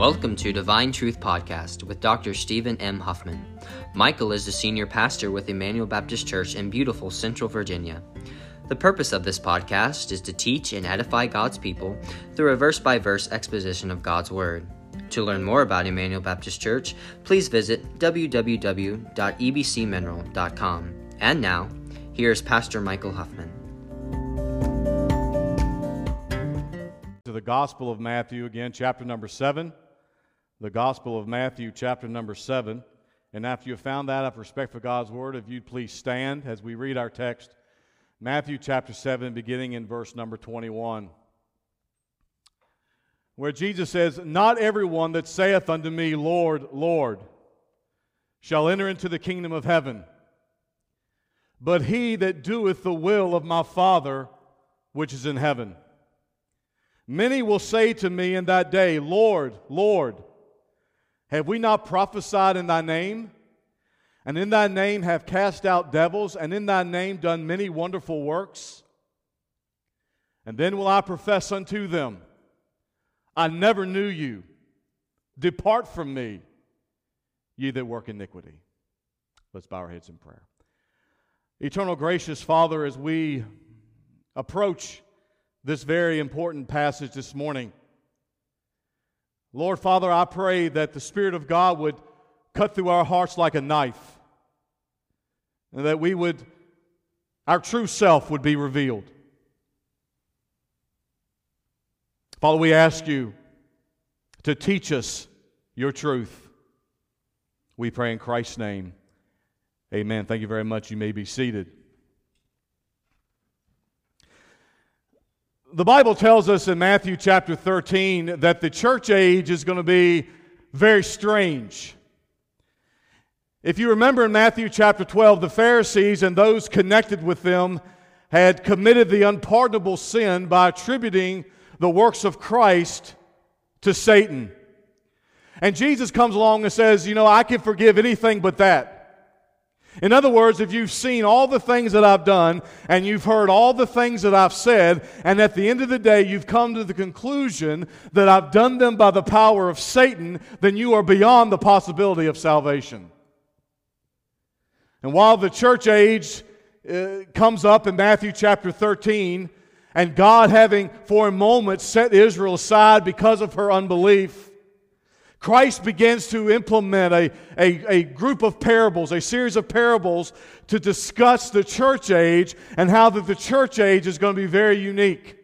Welcome to Divine Truth Podcast with Dr. Stephen M. Huffman. Michael is the senior pastor with Emmanuel Baptist Church in beautiful Central Virginia. The purpose of this podcast is to teach and edify God's people through a verse by verse exposition of God's Word. To learn more about Emmanuel Baptist Church, please visit www.ebcmineral.com. And now, here's Pastor Michael Huffman. To the Gospel of Matthew, again, chapter number 7 the Gospel of Matthew, chapter number 7. And after you've found that, out of respect for God's Word, if you'd please stand as we read our text. Matthew chapter 7, beginning in verse number 21, where Jesus says, Not everyone that saith unto me, Lord, Lord, shall enter into the kingdom of heaven, but he that doeth the will of my Father which is in heaven. Many will say to me in that day, Lord, Lord, have we not prophesied in thy name? And in thy name have cast out devils, and in thy name done many wonderful works? And then will I profess unto them, I never knew you. Depart from me, ye that work iniquity. Let's bow our heads in prayer. Eternal gracious Father, as we approach this very important passage this morning, Lord Father, I pray that the Spirit of God would cut through our hearts like a knife, and that we would, our true self would be revealed. Father, we ask you to teach us your truth. We pray in Christ's name. Amen. Thank you very much. You may be seated. The Bible tells us in Matthew chapter 13 that the church age is going to be very strange. If you remember in Matthew chapter 12, the Pharisees and those connected with them had committed the unpardonable sin by attributing the works of Christ to Satan. And Jesus comes along and says, You know, I can forgive anything but that. In other words, if you've seen all the things that I've done and you've heard all the things that I've said, and at the end of the day you've come to the conclusion that I've done them by the power of Satan, then you are beyond the possibility of salvation. And while the church age uh, comes up in Matthew chapter 13, and God having for a moment set Israel aside because of her unbelief, Christ begins to implement a, a, a, group of parables, a series of parables to discuss the church age and how that the church age is going to be very unique.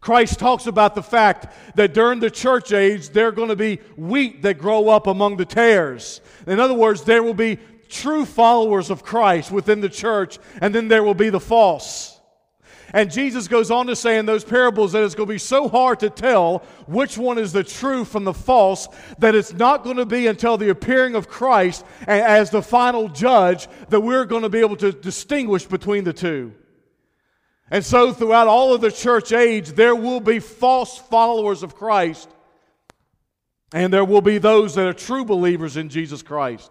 Christ talks about the fact that during the church age, there are going to be wheat that grow up among the tares. In other words, there will be true followers of Christ within the church, and then there will be the false. And Jesus goes on to say in those parables that it's going to be so hard to tell which one is the true from the false that it's not going to be until the appearing of Christ as the final judge that we're going to be able to distinguish between the two. And so, throughout all of the church age, there will be false followers of Christ, and there will be those that are true believers in Jesus Christ.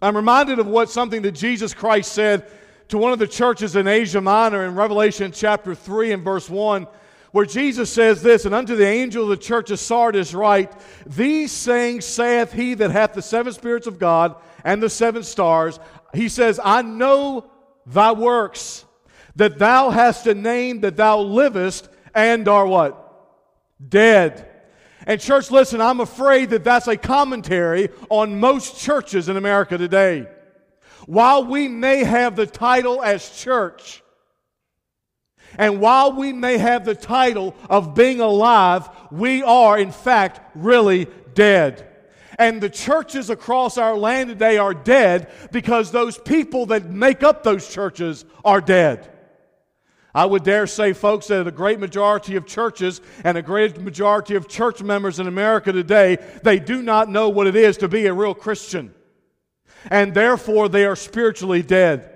I'm reminded of what something that Jesus Christ said to one of the churches in Asia Minor in Revelation chapter 3 and verse 1, where Jesus says this, And unto the angel of the church of Sardis write, These sayings saith he that hath the seven spirits of God and the seven stars. He says, I know thy works, that thou hast a name that thou livest and are what? Dead. And, church, listen, I'm afraid that that's a commentary on most churches in America today. While we may have the title as church, and while we may have the title of being alive, we are, in fact, really dead. And the churches across our land today are dead because those people that make up those churches are dead. I would dare say, folks, that a great majority of churches and a great majority of church members in America today, they do not know what it is to be a real Christian and therefore they are spiritually dead.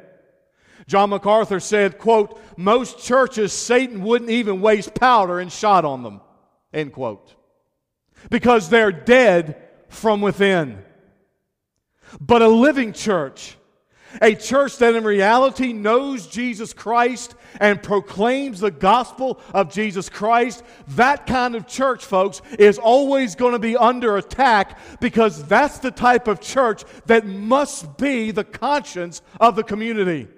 John MacArthur said, quote, most churches, Satan wouldn't even waste powder and shot on them, end quote. Because they're dead from within. But a living church, A church that in reality knows Jesus Christ and proclaims the gospel of Jesus Christ, that kind of church, folks, is always going to be under attack because that's the type of church that must be the conscience of the community.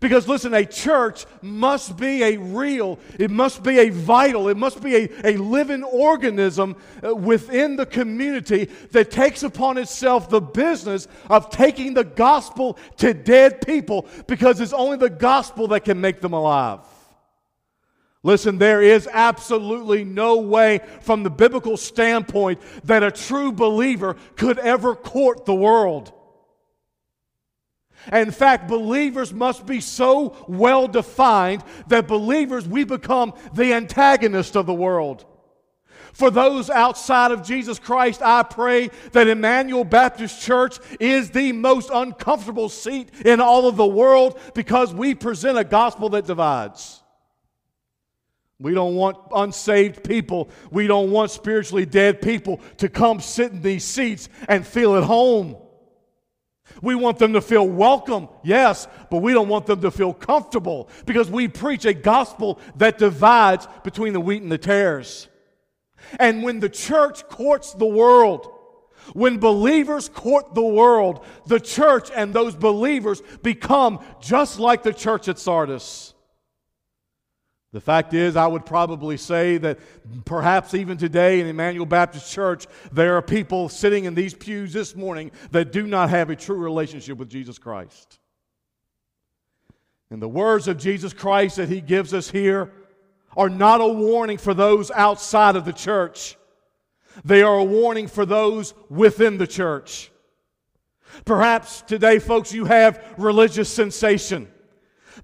Because listen, a church must be a real, it must be a vital, it must be a, a living organism uh, within the community that takes upon itself the business of taking the gospel to dead people because it's only the gospel that can make them alive. Listen, there is absolutely no way from the biblical standpoint that a true believer could ever court the world. In fact, believers must be so well defined that believers, we become the antagonist of the world. For those outside of Jesus Christ, I pray that Emmanuel Baptist Church is the most uncomfortable seat in all of the world because we present a gospel that divides. We don't want unsaved people, we don't want spiritually dead people to come sit in these seats and feel at home. We want them to feel welcome, yes, but we don't want them to feel comfortable because we preach a gospel that divides between the wheat and the tares. And when the church courts the world, when believers court the world, the church and those believers become just like the church at Sardis. The fact is, I would probably say that perhaps even today in Emmanuel Baptist Church, there are people sitting in these pews this morning that do not have a true relationship with Jesus Christ. And the words of Jesus Christ that he gives us here are not a warning for those outside of the church, they are a warning for those within the church. Perhaps today, folks, you have religious sensation.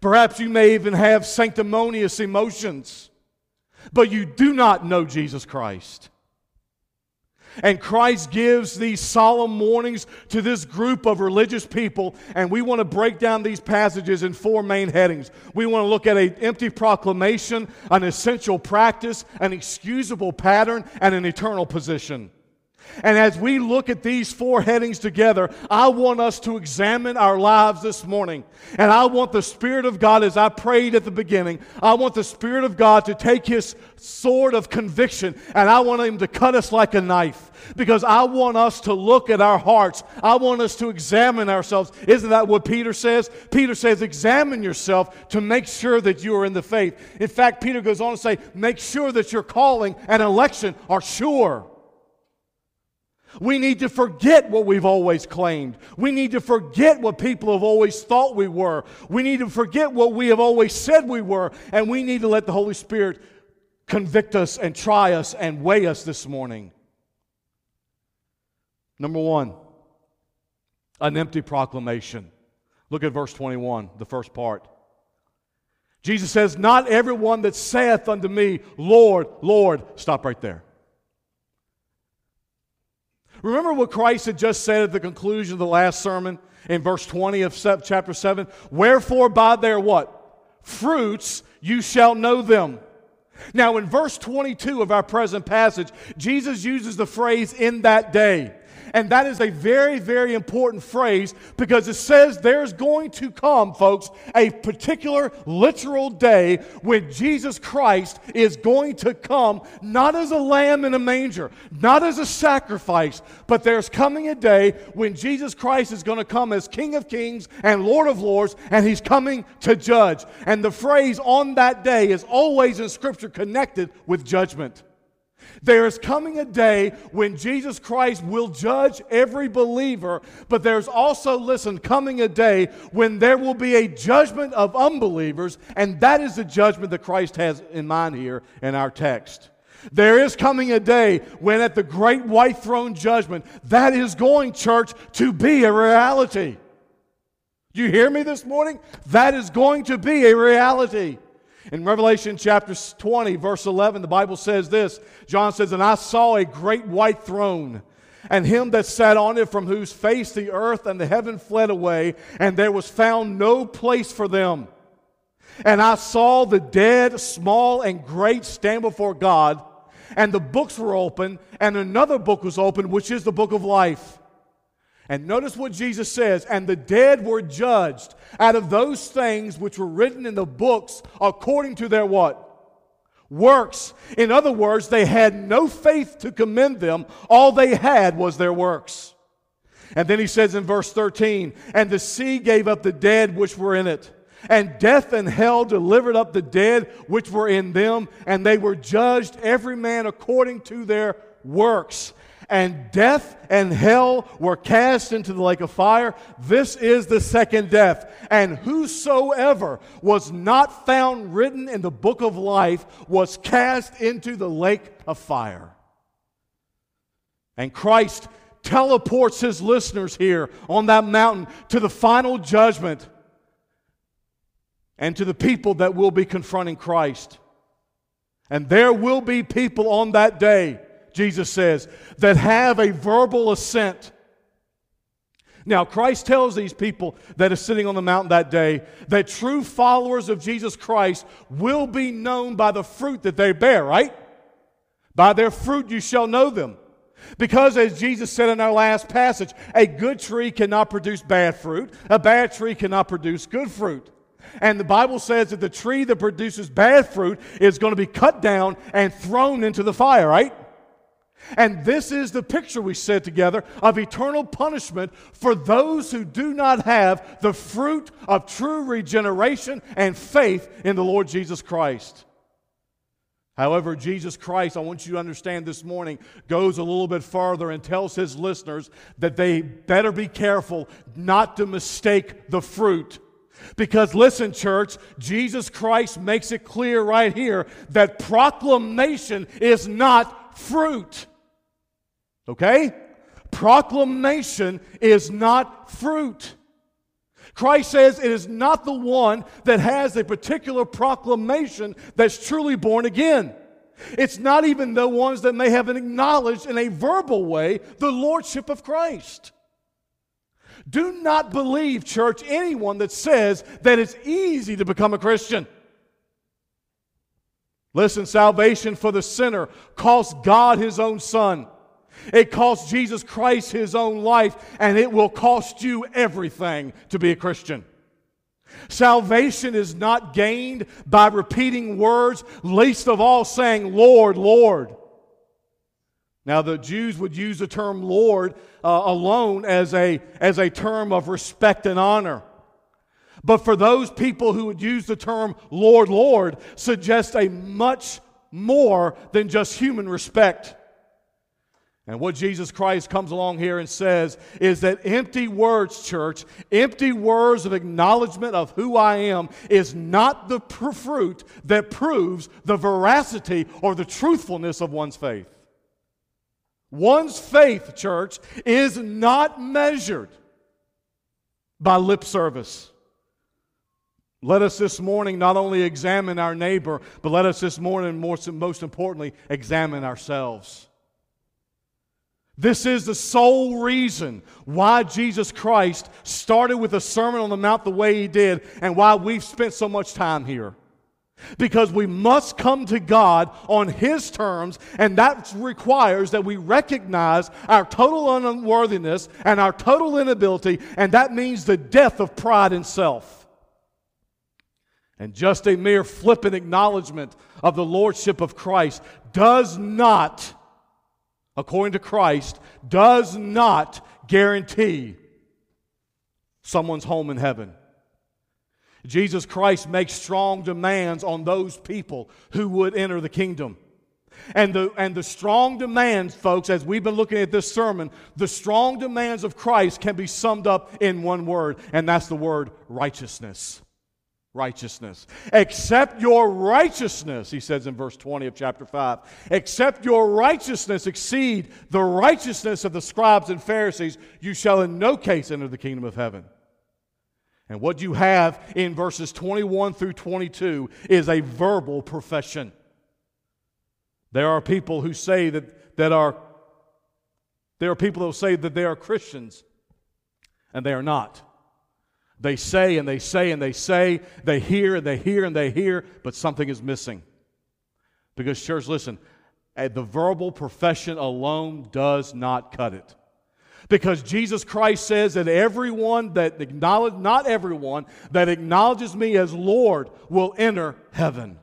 Perhaps you may even have sanctimonious emotions, but you do not know Jesus Christ. And Christ gives these solemn warnings to this group of religious people, and we want to break down these passages in four main headings. We want to look at an empty proclamation, an essential practice, an excusable pattern, and an eternal position. And as we look at these four headings together, I want us to examine our lives this morning. And I want the Spirit of God, as I prayed at the beginning, I want the Spirit of God to take His sword of conviction and I want Him to cut us like a knife. Because I want us to look at our hearts. I want us to examine ourselves. Isn't that what Peter says? Peter says, examine yourself to make sure that you are in the faith. In fact, Peter goes on to say, make sure that your calling and election are sure. We need to forget what we've always claimed. We need to forget what people have always thought we were. We need to forget what we have always said we were. And we need to let the Holy Spirit convict us and try us and weigh us this morning. Number one, an empty proclamation. Look at verse 21, the first part. Jesus says, Not everyone that saith unto me, Lord, Lord. Stop right there. Remember what Christ had just said at the conclusion of the last sermon in verse 20 of chapter 7? Wherefore by their what? Fruits you shall know them. Now, in verse 22 of our present passage, Jesus uses the phrase in that day. And that is a very, very important phrase because it says there's going to come, folks, a particular literal day when Jesus Christ is going to come not as a lamb in a manger, not as a sacrifice, but there's coming a day when Jesus Christ is going to come as King of Kings and Lord of Lords, and he's coming to judge. And the phrase on that day is always in Scripture connected with judgment. There is coming a day when Jesus Christ will judge every believer, but there's also, listen, coming a day when there will be a judgment of unbelievers, and that is the judgment that Christ has in mind here in our text. There is coming a day when at the great white throne judgment, that is going, church, to be a reality. You hear me this morning? That is going to be a reality. In Revelation chapter 20, verse 11, the Bible says this John says, And I saw a great white throne, and him that sat on it, from whose face the earth and the heaven fled away, and there was found no place for them. And I saw the dead, small and great, stand before God, and the books were open, and another book was open, which is the book of life. And notice what Jesus says, and the dead were judged out of those things which were written in the books according to their what? Works. In other words, they had no faith to commend them. All they had was their works. And then he says in verse 13, and the sea gave up the dead which were in it. And death and hell delivered up the dead which were in them, and they were judged every man according to their works and death and hell were cast into the lake of fire. This is the second death. And whosoever was not found written in the book of life was cast into the lake of fire. And Christ teleports his listeners here on that mountain to the final judgment and to the people that will be confronting Christ. And there will be people on that day Jesus says, that have a verbal assent. Now, Christ tells these people that are sitting on the mountain that day that true followers of Jesus Christ will be known by the fruit that they bear, right? By their fruit you shall know them. Because, as Jesus said in our last passage, a good tree cannot produce bad fruit, a bad tree cannot produce good fruit. And the Bible says that the tree that produces bad fruit is going to be cut down and thrown into the fire, right? And this is the picture we said together of eternal punishment for those who do not have the fruit of true regeneration and faith in the Lord Jesus Christ. However, Jesus Christ, I want you to understand this morning, goes a little bit farther and tells his listeners that they better be careful not to mistake the fruit. Because listen, church, Jesus Christ makes it clear right here that proclamation is not fruit. Okay? Proclamation is not fruit. Christ says it is not the one that has a particular proclamation that's truly born again. It's not even the ones that may have acknowledged in a verbal way the lordship of Christ. Do not believe, church, anyone that says that it's easy to become a Christian. Listen, salvation for the sinner cost God his own son. It cost Jesus Christ his own life, and it will cost you everything to be a Christian. Salvation is not gained by repeating words, least of all saying, Lord, Lord. Now, the Jews would use the term Lord uh, alone as a, as a term of respect and honor. But for those people who would use the term Lord, Lord, suggests a much more than just human respect. And what Jesus Christ comes along here and says is that empty words, church, empty words of acknowledgement of who I am is not the fruit that proves the veracity or the truthfulness of one's faith. One's faith, church, is not measured by lip service. Let us this morning not only examine our neighbor, but let us this morning, most, most importantly, examine ourselves. This is the sole reason why Jesus Christ started with a Sermon on the Mount the way he did and why we've spent so much time here. Because we must come to God on His terms, and that requires that we recognize our total unworthiness and our total inability, and that means the death of pride and self. And just a mere flippant acknowledgement of the Lordship of Christ does not according to Christ, does not guarantee someone's home in heaven. Jesus Christ makes strong demands on those people who would enter the kingdom. And the, and the strong demands, folks, as we've been looking at this sermon, the strong demands of Christ can be summed up in one word, and that's the word righteousness righteousness. Except your righteousness, he says in verse 20 of chapter 5. Except your righteousness exceed the righteousness of the scribes and Pharisees, you shall in no case enter the kingdom of heaven. And what you have in verses 21 through 22 is a verbal profession. There are people who say that, that are, there are people who say that they are Christians, and they are not. They say and they say and they say, they hear and they hear and they hear, but something is missing. Because, church, listen, eh, the verbal profession alone does not cut it. Because Jesus Christ says that everyone that acknowledge not everyone that acknowledges me as Lord will enter heaven.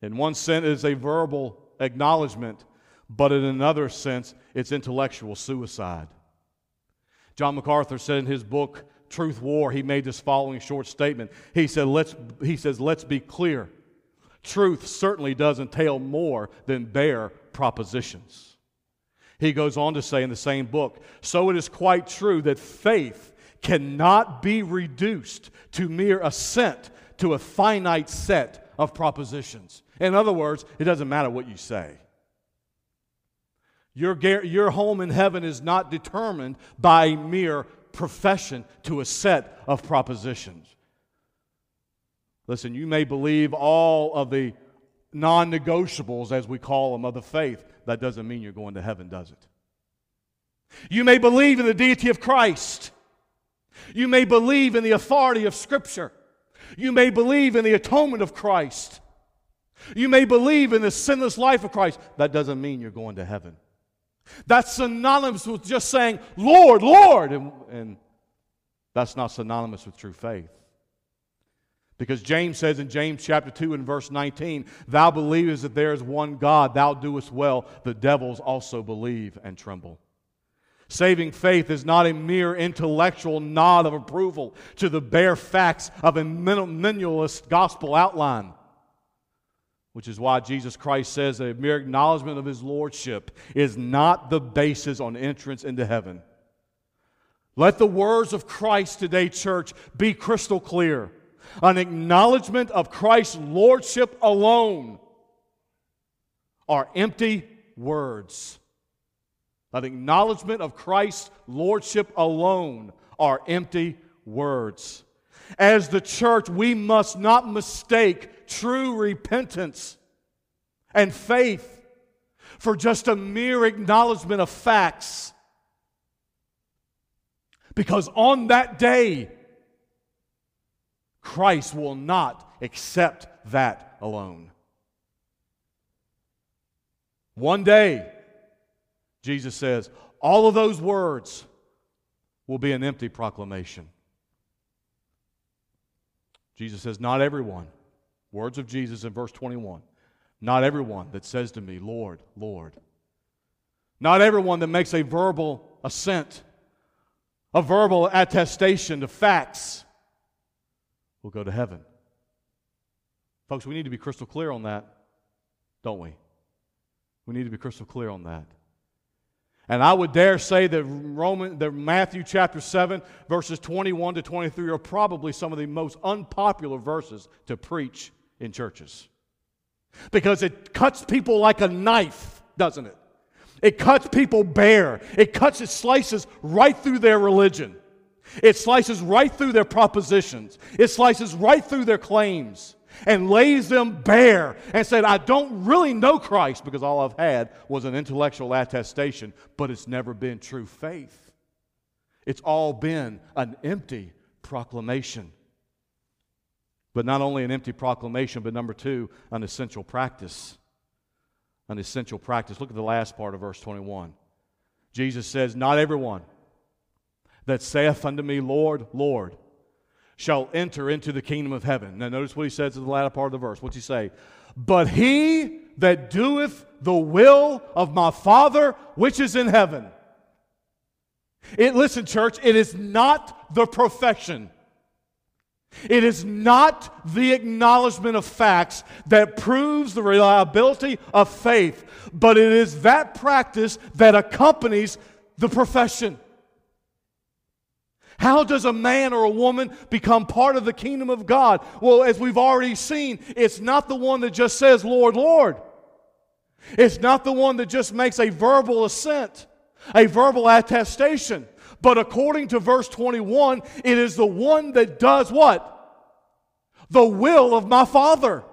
In one sense, it is a verbal acknowledgement, but in another sense, it's intellectual suicide. John MacArthur said in his book, Truth War, he made this following short statement. He, said, let's, he says, Let's be clear. Truth certainly does entail more than bare propositions. He goes on to say in the same book, So it is quite true that faith cannot be reduced to mere assent to a finite set of propositions. In other words, it doesn't matter what you say. Your, your home in heaven is not determined by mere profession to a set of propositions. Listen, you may believe all of the non negotiables, as we call them, of the faith. That doesn't mean you're going to heaven, does it? You may believe in the deity of Christ. You may believe in the authority of Scripture. You may believe in the atonement of Christ. You may believe in the sinless life of Christ. That doesn't mean you're going to heaven. That's synonymous with just saying, Lord, Lord. And, and that's not synonymous with true faith. Because James says in James chapter 2 and verse 19, Thou believest that there is one God, thou doest well. The devils also believe and tremble. Saving faith is not a mere intellectual nod of approval to the bare facts of a minimalist gospel outline which is why Jesus Christ says that a mere acknowledgement of his lordship is not the basis on entrance into heaven. Let the words of Christ today, church, be crystal clear. An acknowledgement of Christ's lordship alone are empty words. An acknowledgement of Christ's lordship alone are empty words. As the church, we must not mistake true repentance and faith for just a mere acknowledgement of facts. Because on that day, Christ will not accept that alone. One day, Jesus says, all of those words will be an empty proclamation. Jesus says, Not everyone, words of Jesus in verse 21, not everyone that says to me, Lord, Lord. Not everyone that makes a verbal assent, a verbal attestation to facts will go to heaven. Folks, we need to be crystal clear on that, don't we? We need to be crystal clear on that. And I would dare say that Roman, that Matthew chapter 7, verses 21 to 23 are probably some of the most unpopular verses to preach in churches. Because it cuts people like a knife, doesn't it? It cuts people bare. It cuts, it slices right through their religion. It slices right through their propositions. It slices right through their claims and lays them bare and said, I don't really know Christ because all I've had was an intellectual attestation, but it's never been true faith. It's all been an empty proclamation. But not only an empty proclamation, but number two, an essential practice. An essential practice. Look at the last part of verse 21. Jesus says, Not everyone that saith unto me, Lord, Lord, shall enter into the kingdom of heaven. Now, notice what he says in the latter part of the verse. What's he say? But he that doeth the will of my Father which is in heaven. It, listen, church, it is not the profession. It is not the acknowledgement of facts that proves the reliability of faith, but it is that practice that accompanies the profession. How does a man or a woman become part of the kingdom of God? Well, as we've already seen, it's not the one that just says, Lord, Lord. It's not the one that just makes a verbal assent, a verbal attestation. But according to verse 21, it is the one that does what? The will of my Father.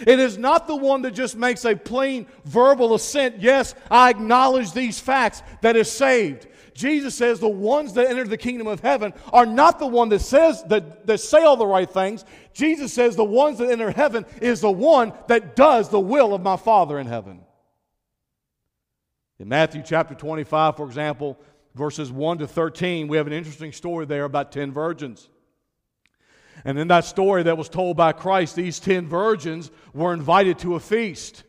It is not the one that just makes a plain verbal assent. Yes, I acknowledge these facts that is saved. Jesus says the ones that enter the kingdom of heaven are not the one that says that, that say all the right things. Jesus says the ones that enter heaven is the one that does the will of my Father in heaven. In Matthew chapter 25, for example, verses 1 to 13, we have an interesting story there about 10 virgins. And in that story that was told by Christ, these 10 virgins were invited to a feast.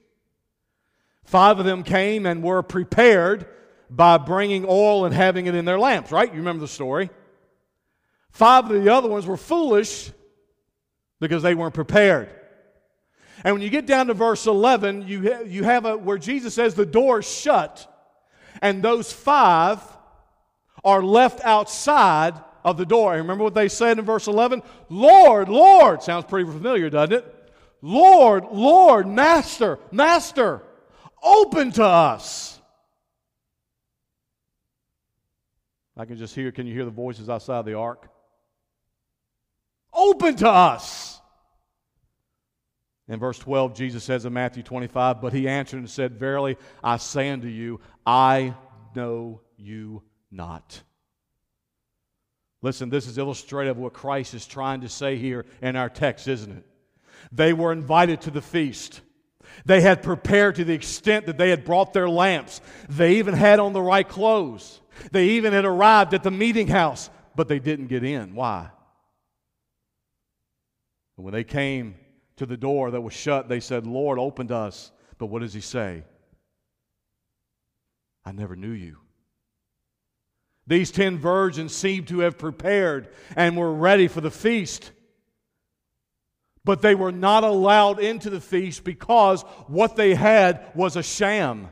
Five of them came and were prepared by bringing oil and having it in their lamps, right? You remember the story. Five of the other ones were foolish because they weren't prepared. And when you get down to verse 11, you, you have a, where Jesus says the door is shut, and those five are left outside of the door. And remember what they said in verse 11? Lord, Lord. Sounds pretty familiar, doesn't it? Lord, Lord, Master, Master, open to us. I can just hear, can you hear the voices outside the ark? Open to us. In verse 12, Jesus says in Matthew 25, But he answered and said, Verily, I say unto you, I know you not. Listen, this is illustrative of what Christ is trying to say here in our text, isn't it? They were invited to the feast. They had prepared to the extent that they had brought their lamps. They even had on the right clothes. They even had arrived at the meeting house, but they didn't get in. Why? And when they came to the door that was shut, they said, Lord, open to us. But what does he say? I never knew you. These ten virgins seem to have prepared and were ready for the feast. But they were not allowed into the feast because what they had was a sham.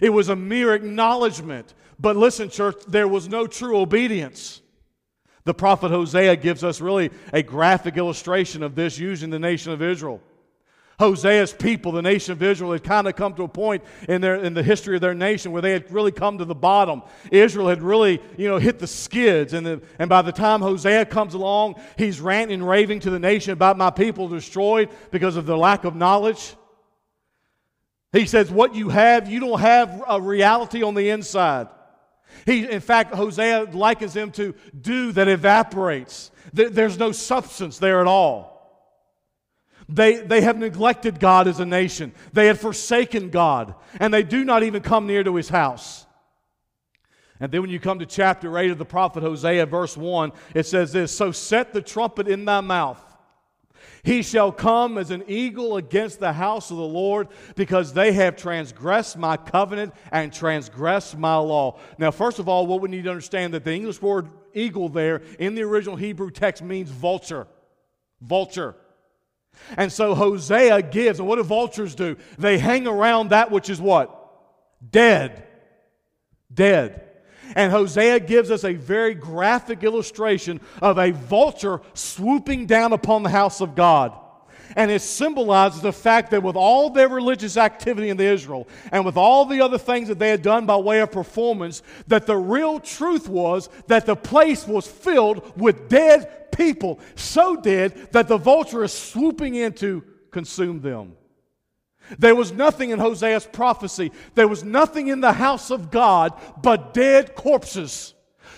It was a mere acknowledgement. But listen, church, there was no true obedience. The prophet Hosea gives us really a graphic illustration of this using the nation of Israel. Hosea's people, the nation of Israel, had kind of come to a point in, their, in the history of their nation where they had really come to the bottom. Israel had really, you know, hit the skids. And, the, and by the time Hosea comes along, he's ranting and raving to the nation about my people destroyed because of their lack of knowledge. He says, What you have, you don't have a reality on the inside. He, in fact, Hosea likens them to dew that evaporates. There's no substance there at all. They, they have neglected God as a nation. They had forsaken God, and they do not even come near to his house. And then when you come to chapter 8 of the prophet Hosea, verse 1, it says this So set the trumpet in thy mouth. He shall come as an eagle against the house of the Lord, because they have transgressed my covenant and transgressed my law. Now, first of all, what we need to understand that the English word eagle there in the original Hebrew text means vulture. Vulture. And so Hosea gives, and what do vultures do? They hang around that which is what? Dead. Dead. And Hosea gives us a very graphic illustration of a vulture swooping down upon the house of God. And it symbolizes the fact that with all their religious activity in the Israel and with all the other things that they had done by way of performance, that the real truth was that the place was filled with dead people so dead that the vulture is swooping in to consume them. There was nothing in Hosea's prophecy. There was nothing in the house of God but dead corpses.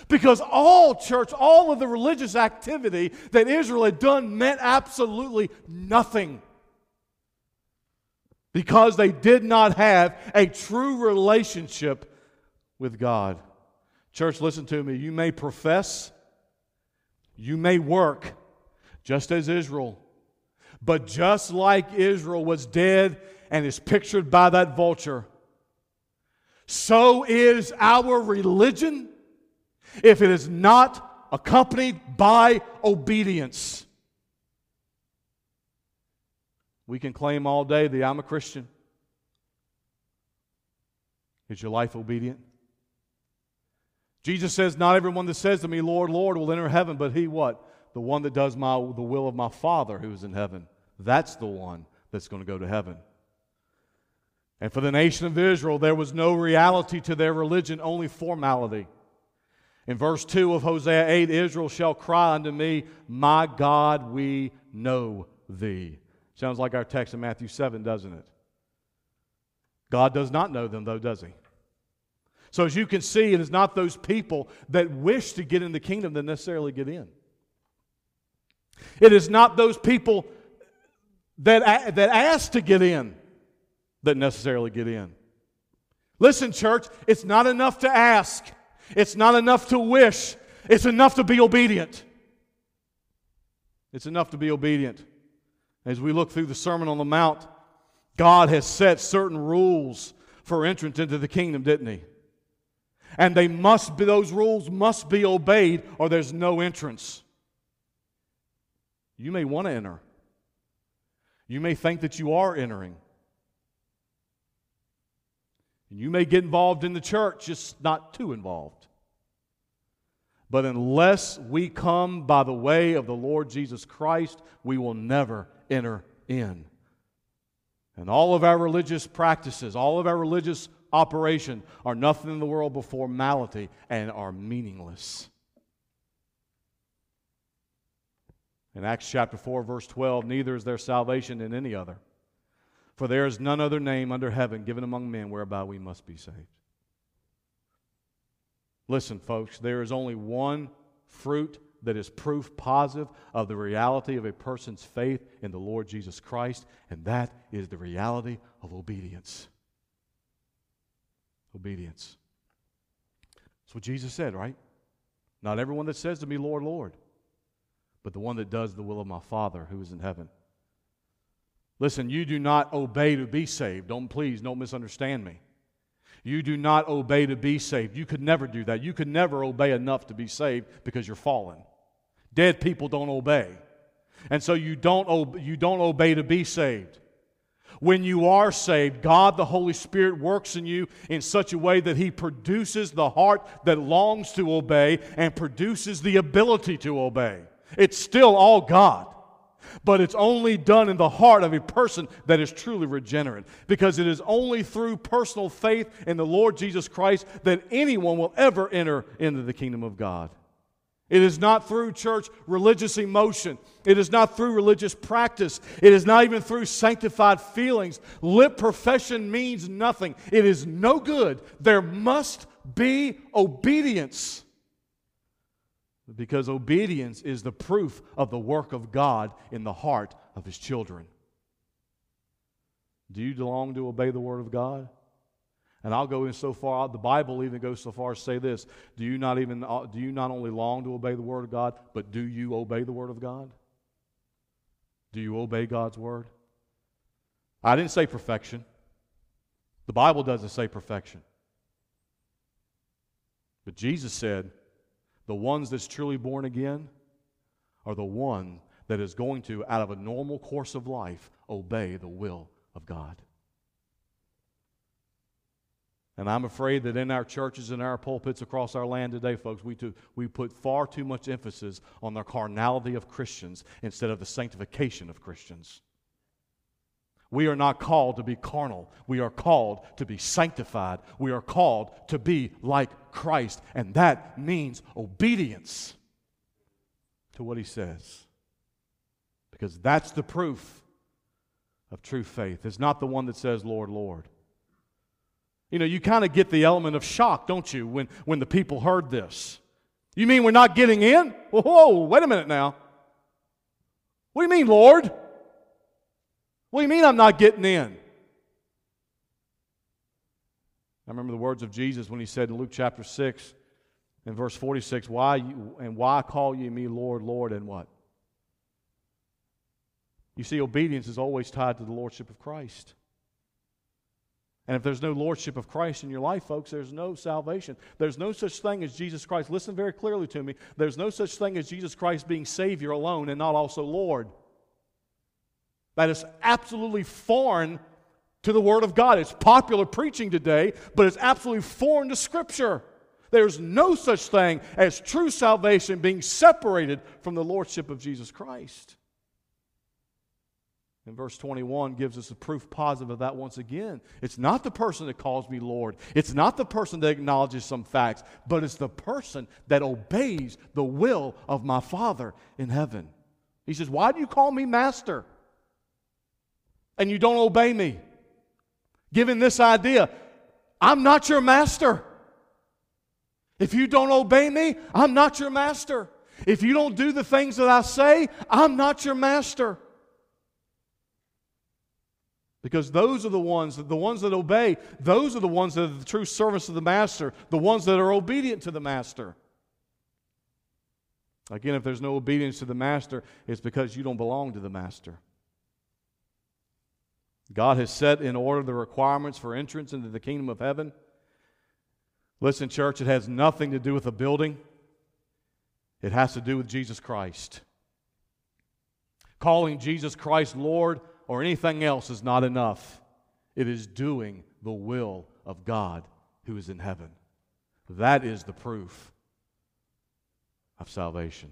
Because all church, all of the religious activity that Israel had done meant absolutely nothing. Because they did not have a true relationship with God. Church, listen to me. You may profess you may work just as Israel. But just like Israel was dead and is pictured by that vulture, so is our religion if it is not accompanied by obedience. We can claim all day that I'm a Christian. Is your life obedient? Jesus says, Not everyone that says to me, Lord, Lord, will enter heaven, but he what? The one that does my, the will of my Father who is in heaven. That's the one that's going to go to heaven. And for the nation of Israel, there was no reality to their religion, only formality. In verse 2 of Hosea 8, Israel shall cry unto me, My God, we know thee. Sounds like our text in Matthew 7, doesn't it? God does not know them, though, does he? So, as you can see, it is not those people that wish to get in the kingdom that necessarily get in. It is not those people that, that ask to get in that necessarily get in. Listen, church, it's not enough to ask, it's not enough to wish, it's enough to be obedient. It's enough to be obedient. As we look through the Sermon on the Mount, God has set certain rules for entrance into the kingdom, didn't He? And they must be, those rules must be obeyed or there's no entrance. You may want to enter. You may think that you are entering. And you may get involved in the church, just not too involved. But unless we come by the way of the Lord Jesus Christ, we will never enter in. And all of our religious practices, all of our religious operation are nothing in the world but formality and are meaningless. In Acts chapter 4, verse 12, neither is there salvation in any other. For there is none other name under heaven given among men whereby we must be saved. Listen, folks, there is only one fruit that is proof positive of the reality of a person's faith in the Lord Jesus Christ, and that is the reality of obedience. Obedience. That's what Jesus said, right? Not everyone that says to me, Lord, Lord, but the one that does the will of my Father who is in heaven. Listen, you do not obey to be saved. Don't please, don't misunderstand me. You do not obey to be saved. You could never do that. You could never obey enough to be saved because you're fallen. Dead people don't obey. And so you don't, you don't obey to be saved. When you are saved, God the Holy Spirit works in you in such a way that He produces the heart that longs to obey and produces the ability to obey. It's still all God but it's only done in the heart of a person that is truly regenerate. Because it is only through personal faith in the Lord Jesus Christ that anyone will ever enter into the kingdom of God. It is not through church religious emotion. It is not through religious practice. It is not even through sanctified feelings. Lip profession means nothing. It is no good. There must be obedience because obedience is the proof of the work of God in the heart of his children. Do you long to obey the word of God? And I'll go in so far, the Bible even goes so far as to say this do you not even uh, do you not only long to obey the word of God, but do you obey the word of God? Do you obey God's word? I didn't say perfection. The Bible doesn't say perfection. But Jesus said, the ones that's truly born again are the one that is going to, out of a normal course of life, obey the will of God. And I'm afraid that in our churches and our pulpits across our land today, folks, we, do, we put far too much emphasis on the carnality of Christians instead of the sanctification of Christians. We are not called to be carnal. We are called to be sanctified. We are called to be like Christ. And that means obedience to what he says. Because that's the proof of true faith. It's not the one that says, Lord, Lord. You know, you kind of get the element of shock, don't you, when, when the people heard this? You mean we're not getting in? Whoa, wait a minute now. What do you mean, Lord? What do you mean I'm not getting in? I remember the words of Jesus when he said in Luke chapter 6 and verse 46, why you, and why call ye me Lord, Lord, and what? You see, obedience is always tied to the lordship of Christ. And if there's no lordship of Christ in your life, folks, there's no salvation. There's no such thing as Jesus Christ. Listen very clearly to me. There's no such thing as Jesus Christ being Savior alone and not also Lord. That is absolutely foreign to the Word of God. It's popular preaching today, but it's absolutely foreign to Scripture. There's no such thing as true salvation being separated from the Lordship of Jesus Christ. And verse 21 gives us a proof positive of that once again. It's not the person that calls me Lord. It's not the person that acknowledges some facts, but it's the person that obeys the will of my Father in heaven. He says, Why do you call me Master? And you don't obey me. Given this idea, I'm not your master. If you don't obey me, I'm not your master. If you don't do the things that I say, I'm not your master. Because those are the ones, the ones that obey, those are the ones that are the true servants of the master, the ones that are obedient to the master. Again, if there's no obedience to the master, it's because you don't belong to the master. God has set in order the requirements for entrance into the kingdom of heaven. Listen, church, it has nothing to do with a building, it has to do with Jesus Christ. Calling Jesus Christ Lord or anything else is not enough. It is doing the will of God who is in heaven. That is the proof of salvation.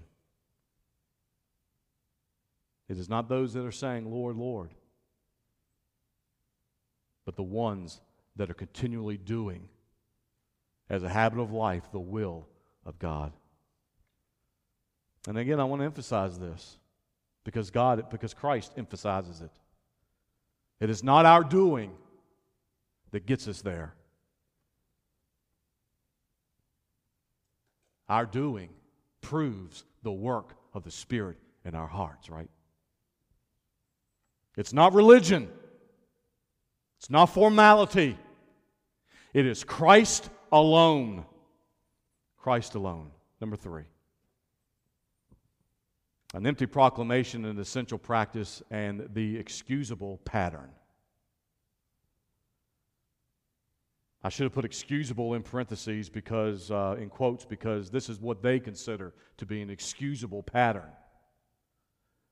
It is not those that are saying, Lord, Lord, but the ones that are continually doing, as a habit of life, the will of God. And again, I want to emphasize this because God, because Christ emphasizes it. It is not our doing that gets us there. Our doing proves the work of the Spirit in our hearts, right? It's not religion, it's not formality. It is Christ alone. Christ alone. Number three. An empty proclamation, an essential practice, and the excusable pattern. I should have put excusable in parentheses because, uh, in quotes, because this is what they consider to be an excusable pattern.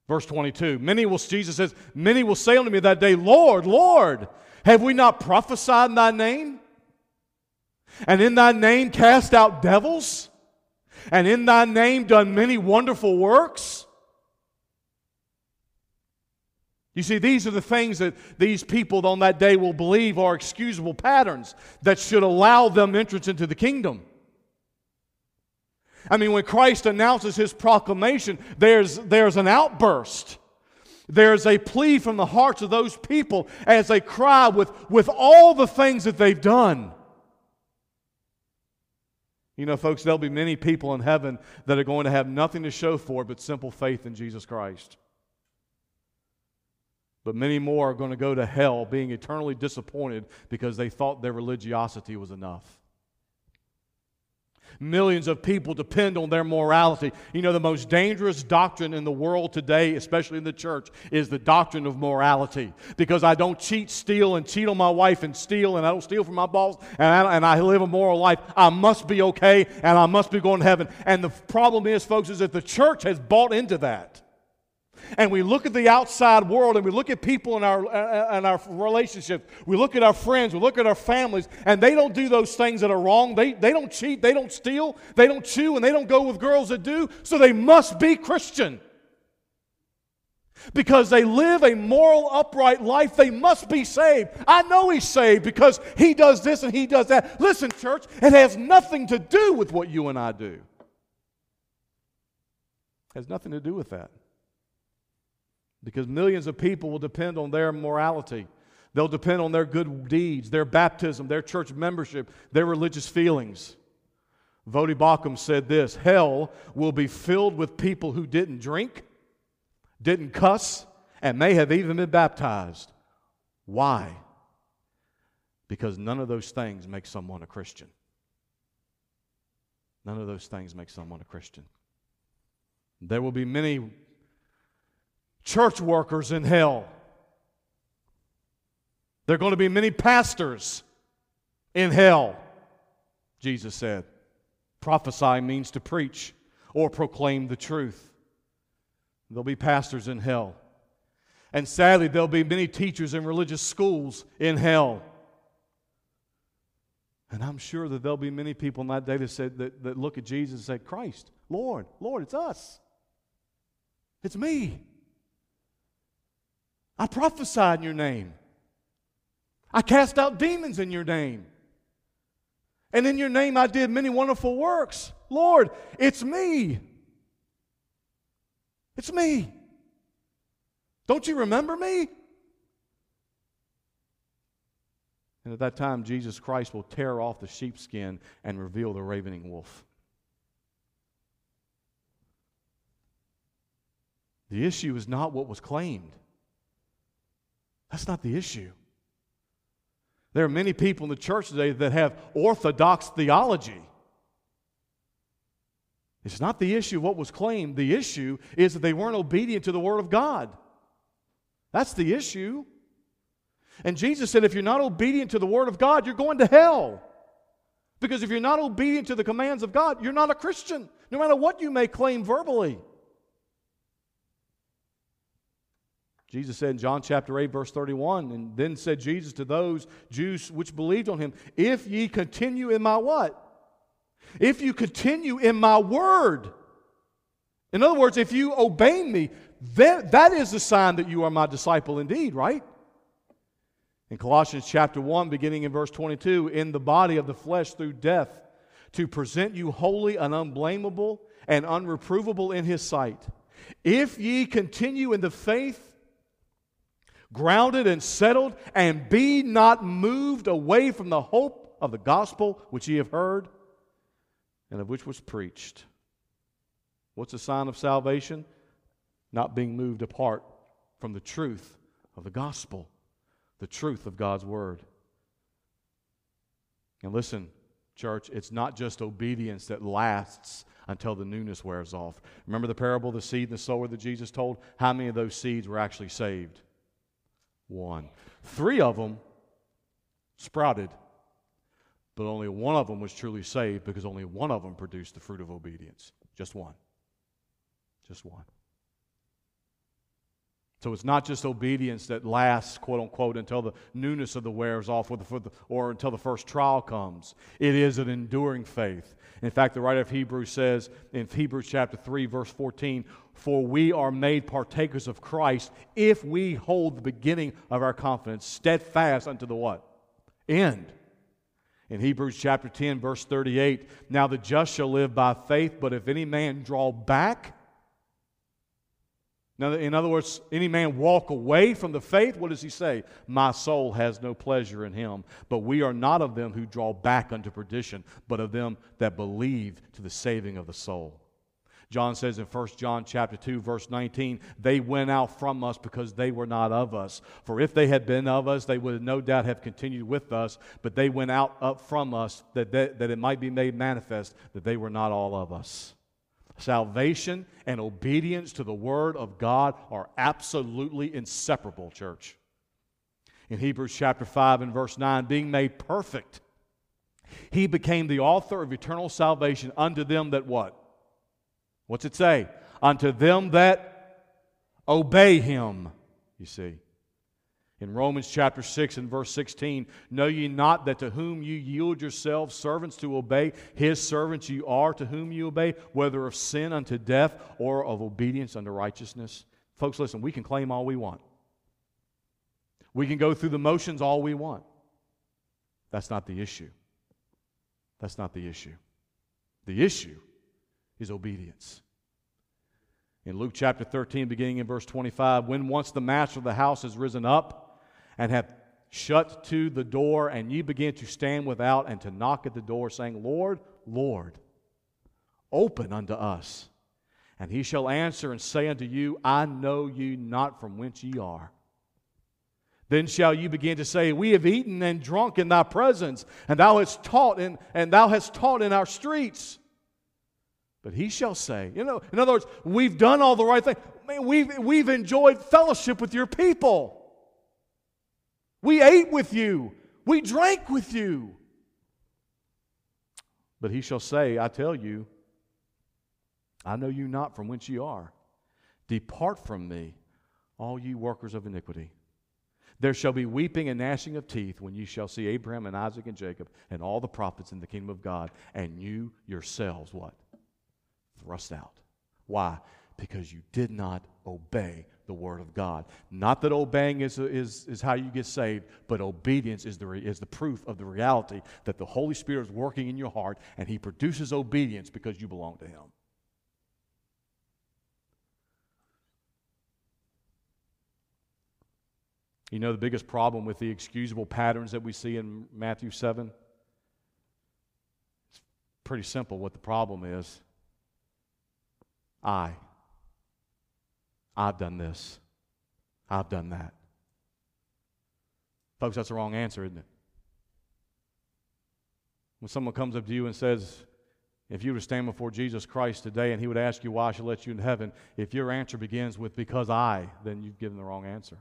Verse 22 Many will, Jesus says, Many will say unto me that day, Lord, Lord, have we not prophesied in thy name? And in thy name cast out devils? And in thy name done many wonderful works? You see, these are the things that these people on that day will believe are excusable patterns that should allow them entrance into the kingdom. I mean, when Christ announces his proclamation, there's, there's an outburst. There's a plea from the hearts of those people as they cry with, with all the things that they've done. You know, folks, there'll be many people in heaven that are going to have nothing to show for but simple faith in Jesus Christ. But many more are going to go to hell being eternally disappointed because they thought their religiosity was enough. Millions of people depend on their morality. You know, the most dangerous doctrine in the world today, especially in the church, is the doctrine of morality. Because I don't cheat, steal, and cheat on my wife and steal, and I don't steal from my boss, and I, and I live a moral life, I must be okay, and I must be going to heaven. And the problem is, folks, is that the church has bought into that and we look at the outside world and we look at people in our, uh, in our relationships, we look at our friends, we look at our families, and they don't do those things that are wrong. They, they don't cheat, they don't steal, they don't chew, and they don't go with girls that do, so they must be Christian. Because they live a moral, upright life, they must be saved. I know he's saved because he does this and he does that. Listen, church, it has nothing to do with what you and I do. It has nothing to do with that because millions of people will depend on their morality. They'll depend on their good deeds, their baptism, their church membership, their religious feelings. Voddie Baucham said this Hell will be filled with people who didn't drink, didn't cuss, and may have even been baptized. Why? Because none of those things make someone a Christian. None of those things make someone a Christian. There will be many church workers in hell. There are going to be many pastors in hell, Jesus said. Prophesy means to preach or proclaim the truth. There'll be pastors in hell. And sadly, there'll be many teachers in religious schools in hell. And I'm sure that there'll be many people in that day that, said, that, that look at Jesus and say, Christ, Lord, Lord, it's us. It's me. I prophesied in your name. I cast out demons in your name. And in your name I did many wonderful works. Lord, it's me. It's me. Don't you remember me? And at that time, Jesus Christ will tear off the sheepskin and reveal the ravening wolf. The issue is not what was claimed. That's not the issue. There are many people in the church today that have orthodox theology. It's not the issue of what was claimed. The issue is that they weren't obedient to the Word of God. That's the issue. And Jesus said, if you're not obedient to the Word of God, you're going to hell. Because if you're not obedient to the commands of God, you're not a Christian, no matter what you may claim verbally. Jesus said in John chapter 8, verse 31, and then said Jesus to those Jews which believed on him, If ye continue in my what? If you continue in my word. In other words, if you obey me, that, that is the sign that you are my disciple indeed, right? In Colossians chapter 1, beginning in verse 22, in the body of the flesh through death, to present you holy and unblameable and unreprovable in his sight. If ye continue in the faith, grounded and settled, and be not moved away from the hope of the gospel which ye have heard and of which was preached. What's a sign of salvation? Not being moved apart from the truth of the gospel the truth of God's word. And listen, church, it's not just obedience that lasts until the newness wears off. Remember the parable of the seed and the sower that Jesus told? How many of those seeds were actually saved? One. Three of them sprouted, but only one of them was truly saved because only one of them produced the fruit of obedience. Just one. Just one. So it's not just obedience that lasts, quote unquote, until the newness of the wears off or, the, or until the first trial comes. It is an enduring faith. In fact, the writer of Hebrews says in Hebrews chapter 3, verse 14, For we are made partakers of Christ if we hold the beginning of our confidence steadfast unto the what? End. In Hebrews chapter 10, verse 38, Now the just shall live by faith, but if any man draw back, now, in other words, any man walk away from the faith, what does he say? My soul has no pleasure in him. But we are not of them who draw back unto perdition, but of them that believe to the saving of the soul. John says in 1 John chapter 2 verse 19, they went out from us because they were not of us. For if they had been of us, they would no doubt have continued with us, but they went out up from us that, that, that it might be made manifest that they were not all of us. Salvation and obedience to the Word of God are absolutely inseparable, church. In Hebrews chapter 5 and verse 9, being made perfect, he became the author of eternal salvation unto them that what? What's it say? Unto them that obey him, you see. In Romans chapter 6 and verse 16, know ye not that to whom you yield yourselves servants to obey, his servants you are to whom you obey, whether of sin unto death or of obedience unto righteousness? Folks, listen, we can claim all we want. We can go through the motions all we want. That's not the issue. That's not the issue. The issue is obedience. In Luke chapter 13, beginning in verse 25, when once the master of the house has risen up, and have shut to the door, and ye begin to stand without and to knock at the door, saying, Lord, Lord, open unto us. And he shall answer and say unto you, I know you not from whence ye are. Then shall you begin to say, We have eaten and drunk in thy presence, and thou hast taught in, and thou hast taught in our streets. But he shall say, you know, in other words, we've done all the right thing. Man, we've, we've enjoyed fellowship with your people. We ate with you. We drank with you. But he shall say, I tell you, I know you not from whence you are. Depart from me, all ye workers of iniquity. There shall be weeping and gnashing of teeth when you shall see Abraham and Isaac and Jacob and all the prophets in the kingdom of God, and you yourselves, what? Thrust out. Why? Because you did not obey the Word of God. Not that obeying is, is, is how you get saved, but obedience is the, is the proof of the reality that the Holy Spirit is working in your heart and He produces obedience because you belong to Him. You know the biggest problem with the excusable patterns that we see in Matthew 7? It's pretty simple what the problem is. I. I've done this. I've done that. Folks, that's the wrong answer, isn't it? When someone comes up to you and says, if you were to stand before Jesus Christ today and he would ask you why I should let you in heaven, if your answer begins with because I, then you've given the wrong answer.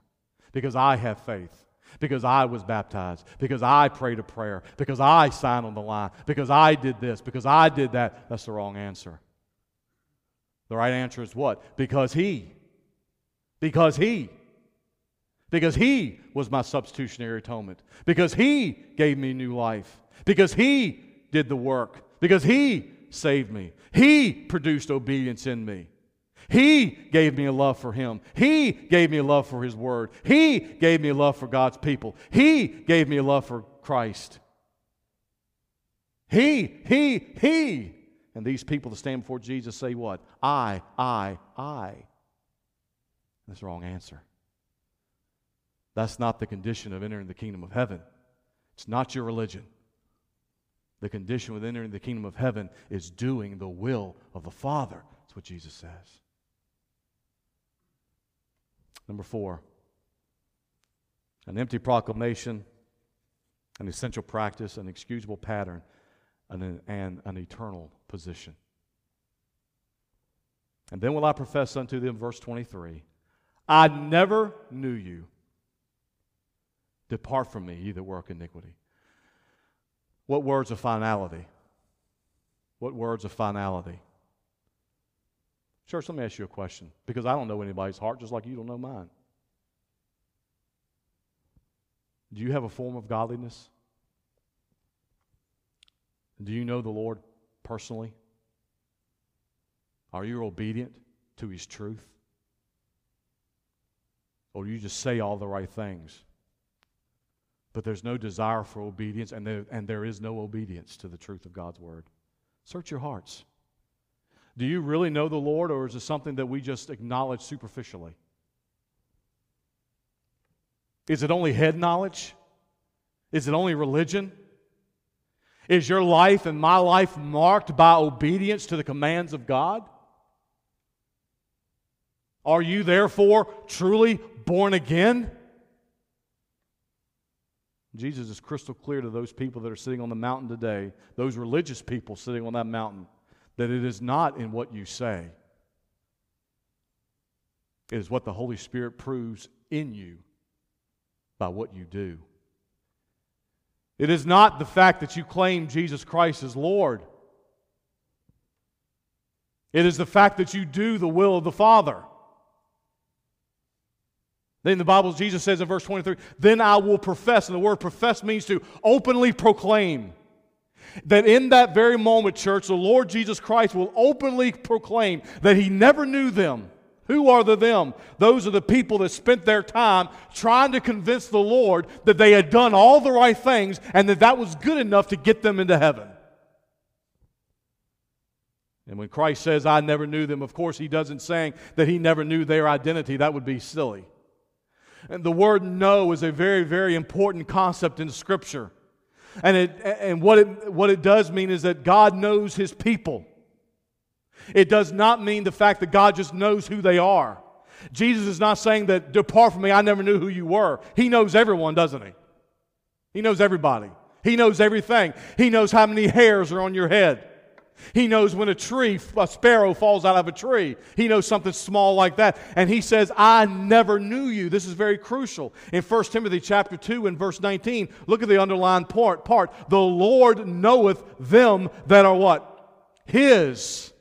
Because I have faith. Because I was baptized. Because I prayed a prayer. Because I signed on the line. Because I did this. Because I did that. That's the wrong answer. The right answer is what? Because he. Because he. Because he was my substitutionary atonement. Because he gave me new life. Because he did the work. Because he saved me. He produced obedience in me. He gave me a love for Him. He gave me a love for His Word. He gave me a love for God's people. He gave me a love for Christ. He, He, He. And these people that stand before Jesus say what? I, I, I. That's the wrong answer. That's not the condition of entering the kingdom of heaven. It's not your religion. The condition with entering the kingdom of heaven is doing the will of the Father. That's what Jesus says. Number four, an empty proclamation, an essential practice, an excusable pattern, and an, an eternal position. And then will I profess unto them, verse 23, I never knew you. Depart from me, ye that work iniquity. What words of finality? What words of finality? Church, let me ask you a question because I don't know anybody's heart just like you don't know mine. Do you have a form of godliness? Do you know the Lord personally? Are you obedient to His truth? Or you just say all the right things? But there's no desire for obedience, and there, and there is no obedience to the truth of God's Word. Search your hearts. Do you really know the Lord, or is it something that we just acknowledge superficially? Is it only head knowledge? Is it only religion? Is your life and my life marked by obedience to the commands of God? Are you therefore truly born again? Jesus is crystal clear to those people that are sitting on the mountain today, those religious people sitting on that mountain that it is not in what you say, it is what the Holy Spirit proves in you by what you do. It is not the fact that you claim Jesus Christ as Lord. It is the fact that you do the will of the Father. Then the Bible, Jesus says in verse 23, then I will profess. And the word profess means to openly proclaim that in that very moment, church, the Lord Jesus Christ will openly proclaim that he never knew them. Who are the them? Those are the people that spent their time trying to convince the Lord that they had done all the right things and that that was good enough to get them into heaven. And when Christ says, I never knew them, of course, he doesn't saying that he never knew their identity. That would be silly. And the word know is a very, very important concept in Scripture. And, it, and what, it, what it does mean is that God knows his people. It does not mean the fact that God just knows who they are. Jesus is not saying that, depart from me, I never knew who you were. He knows everyone, doesn't he? He knows everybody. He knows everything. He knows how many hairs are on your head. He knows when a tree, a sparrow falls out of a tree. He knows something small like that. And he says, I never knew you. This is very crucial. In 1 Timothy chapter 2 and verse 19, look at the underlined part. part. The Lord knoweth them that are what? His.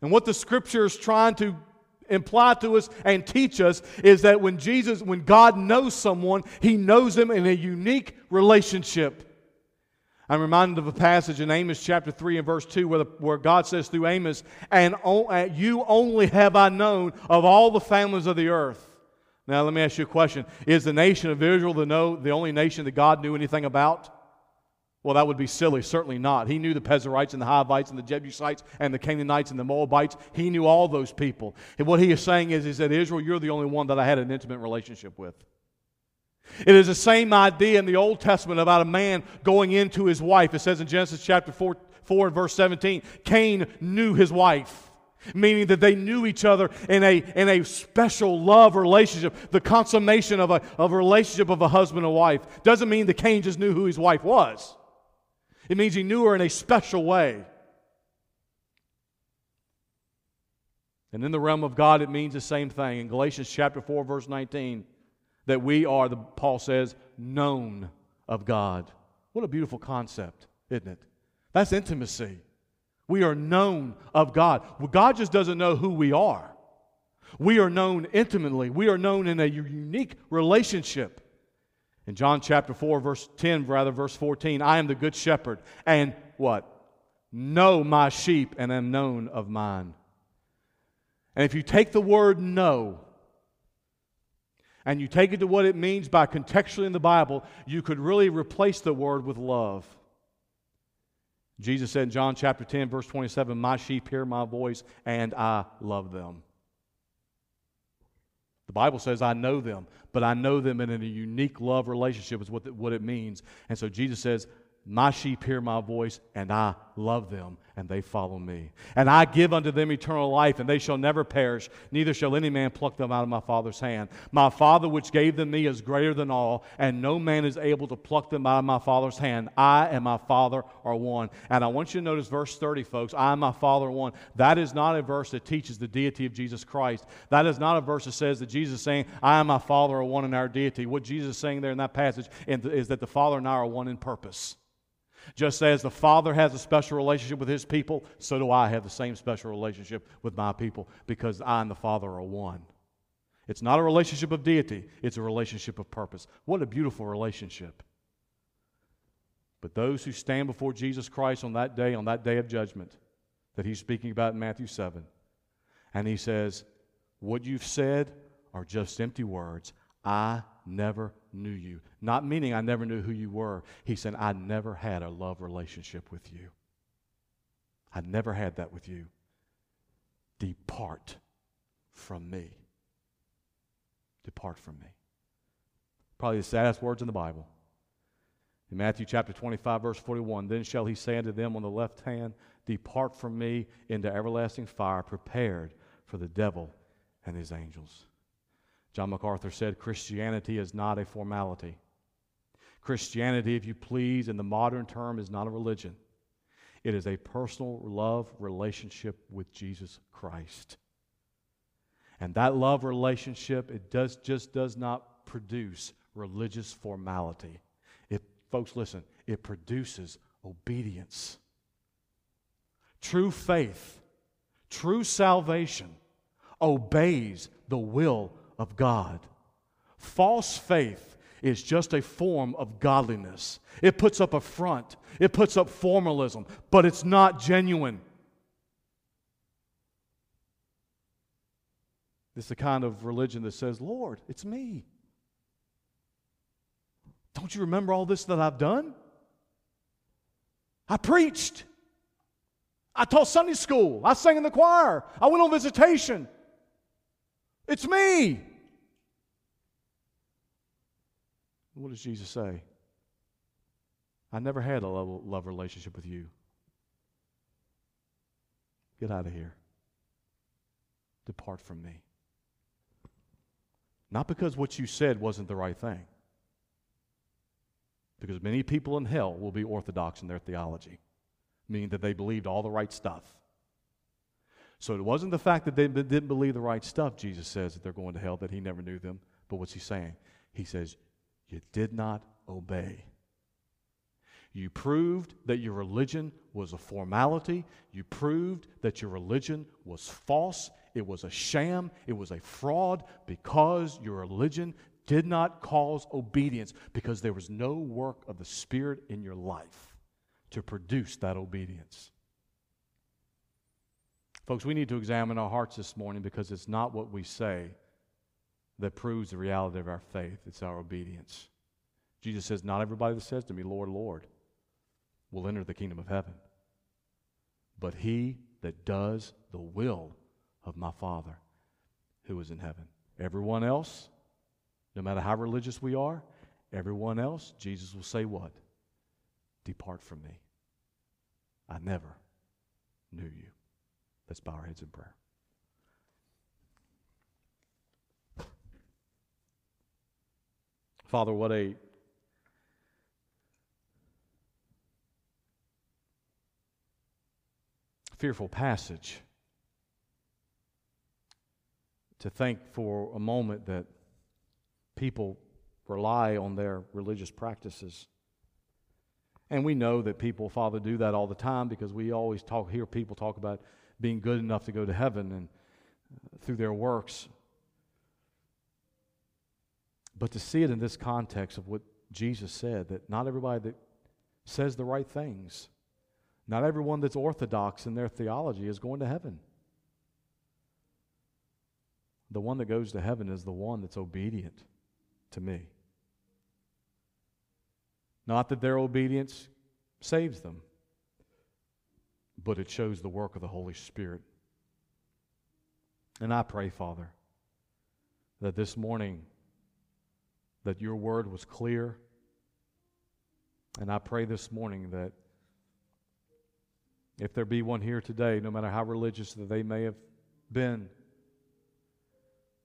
And what the scripture is trying to imply to us and teach us is that when Jesus, when God knows someone, he knows them in a unique relationship. I'm reminded of a passage in Amos chapter 3 and verse 2 where, the, where God says through Amos, And uh, you only have I known of all the families of the earth. Now, let me ask you a question. Is the nation of Israel the, know, the only nation that God knew anything about? Well, that would be silly. Certainly not. He knew the Perizzites and the Hivites and the Jebusites and the Canaanites and the Moabites. He knew all those people. And what he is saying is, is that Israel, you're the only one that I had an intimate relationship with. It is the same idea in the Old Testament about a man going into his wife. It says in Genesis chapter 4, 4 and verse 17 Cain knew his wife. meaning that they knew each other in a, in a special love relationship, the consummation of a, of a relationship of a husband and wife. Doesn't mean that Cain just knew who his wife was, it means he knew her in a special way. And in the realm of God, it means the same thing. In Galatians chapter 4, verse 19, that we are, the, Paul says, known of God. What a beautiful concept, isn't it? That's intimacy. We are known of God. Well, God just doesn't know who we are. We are known intimately. We are known in a unique relationship. In John chapter 4, verse 10, rather, verse 14, I am the good shepherd, and what? Know my sheep, and am known of mine. And if you take the word know, and you take it to what it means by contextually in the Bible, you could really replace the word with love. Jesus said in John chapter 10, verse 27, My sheep hear my voice, and I love them. The Bible says, I know them, but I know them in a unique love relationship, is what, what it means. And so Jesus says, My sheep hear my voice, and I love them, and they follow me. And I give unto them eternal life, and they shall never perish, neither shall any man pluck them out of my Father's hand. My Father, which gave them me, is greater than all, and no man is able to pluck them out of my Father's hand. I and my Father are one. And I want you to notice verse 30, folks. I and my Father are one. That is not a verse that teaches the deity of Jesus Christ. That is not a verse that says that Jesus is saying, I and my Father are one in our deity. What Jesus is saying there in that passage is that the Father and I are one in purpose. Just as the Father has a special relationship with His people, so do I have the same special relationship with my people because I and the Father are one. It's not a relationship of deity, it's a relationship of purpose. What a beautiful relationship. But those who stand before Jesus Christ on that day, on that day of judgment that He's speaking about in Matthew 7, and He says, What you've said are just empty words. I never knew you. Not meaning I never knew who you were. He said, I never had a love relationship with you. I never had that with you. Depart from me. Depart from me. Probably the saddest words in the Bible. In Matthew chapter 25, verse 41, then shall he say unto them on the left hand, Depart from me into everlasting fire, prepared for the devil and his angels. John MacArthur said Christianity is not a formality. Christianity, if you please, in the modern term, is not a religion. It is a personal love relationship with Jesus Christ. And that love relationship, it does, just does not produce religious formality. It, folks, listen, it produces obedience. True faith, true salvation obeys the will of God. False faith is just a form of godliness. It puts up a front, it puts up formalism, but it's not genuine. It's the kind of religion that says, Lord, it's me. Don't you remember all this that I've done? I preached. I taught Sunday school. I sang in the choir. I went on visitation. It's me. What does Jesus say? I never had a love, love relationship with you. Get out of here. Depart from me. Not because what you said wasn't the right thing. Because many people in hell will be orthodox in their theology, meaning that they believed all the right stuff. So it wasn't the fact that they didn't believe the right stuff, Jesus says, that they're going to hell, that he never knew them. But what's he saying? He says, You did not obey. You proved that your religion was a formality. You proved that your religion was false. It was a sham. It was a fraud because your religion did not cause obedience because there was no work of the Spirit in your life to produce that obedience. Folks, we need to examine our hearts this morning because it's not what we say that proves the reality of our faith, it's our obedience. Jesus says, Not everybody that says to me, Lord, Lord, will enter the kingdom of heaven, but he that does the will of my Father who is in heaven. Everyone else, no matter how religious we are, everyone else, Jesus will say, What? Depart from me. I never knew you. Let's bow our heads in prayer. Father, what a fearful passage to think for a moment that people rely on their religious practices. And we know that people, Father, do that all the time because we always talk, hear people talk about being good enough to go to heaven and through their works. But to see it in this context of what Jesus said, that not everybody that says the right things, not everyone that's orthodox in their theology is going to heaven. The one that goes to heaven is the one that's obedient to me. Not that their obedience saves them, but it shows the work of the Holy Spirit. And I pray, Father, that this morning that your word was clear. And I pray this morning that if there be one here today, no matter how religious that they may have been,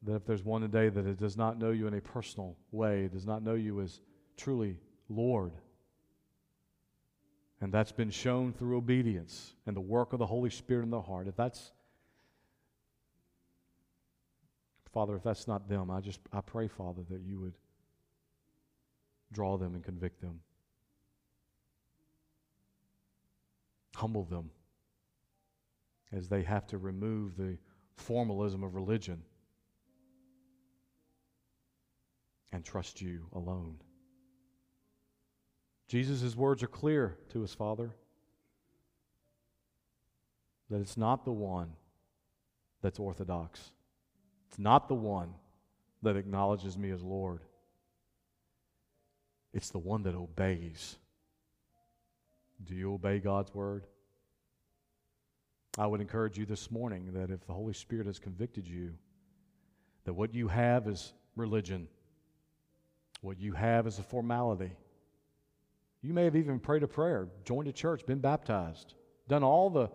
that if there's one today that does not know you in a personal way, does not know you as truly Lord, and that's been shown through obedience and the work of the Holy Spirit in the heart, if that's Father, if that's not them, I just I pray, Father, that you would draw them and convict them. Humble them as they have to remove the formalism of religion and trust you alone. Jesus' words are clear to his Father, that it's not the one that's orthodox, it's not the one that acknowledges me as Lord. It's the one that obeys. Do you obey God's word? I would encourage you this morning that if the Holy Spirit has convicted you, that what you have is religion, what you have is a formality. You may have even prayed a prayer, joined a church, been baptized, done all the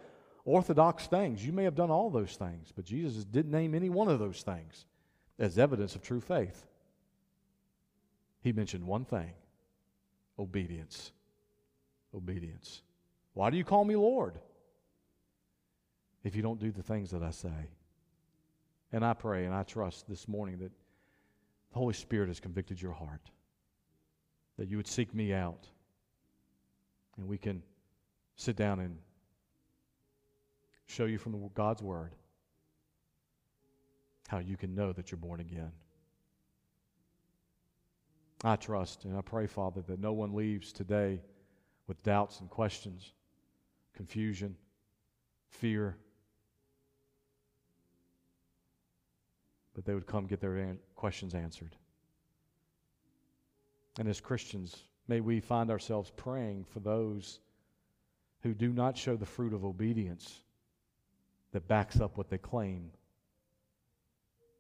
orthodox things. You may have done all those things, but Jesus didn't name any one of those things as evidence of true faith. He mentioned one thing obedience. Obedience. Why do you call me Lord? If you don't do the things that I say. And I pray and I trust this morning that the Holy Spirit has convicted your heart, that you would seek me out, and we can sit down and show you from God's Word how you can know that you're born again. I trust and I pray, Father, that no one leaves today with doubts and questions, confusion, fear, but they would come get their questions answered. And as Christians, may we find ourselves praying for those who do not show the fruit of obedience that backs up what they claim.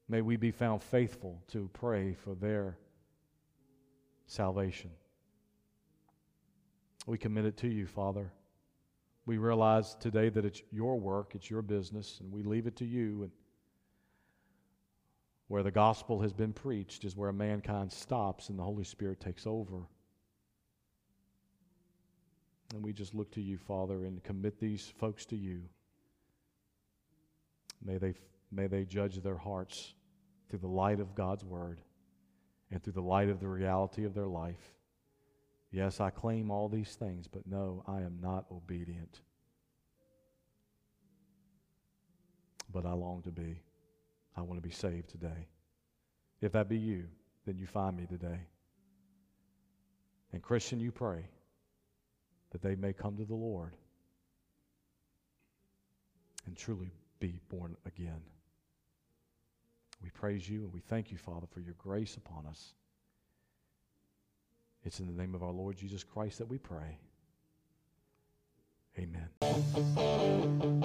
May we be found faithful to pray for their salvation. We commit it to you, Father. We realize today that it's your work, it's your business, and we leave it to you. And where the gospel has been preached is where mankind stops and the Holy Spirit takes over. And we just look to you, Father, and commit these folks to you. May they, may they judge their hearts through the light of God's word and through the light of the reality of their life. Yes, I claim all these things, but no, I am not obedient. But I long to be. I want to be saved today. If that be you, then you find me today. And Christian, you pray that they may come to the Lord and truly be born again. We praise you and we thank you, Father, for your grace upon us. It's in the name of our Lord Jesus Christ that we pray. Amen.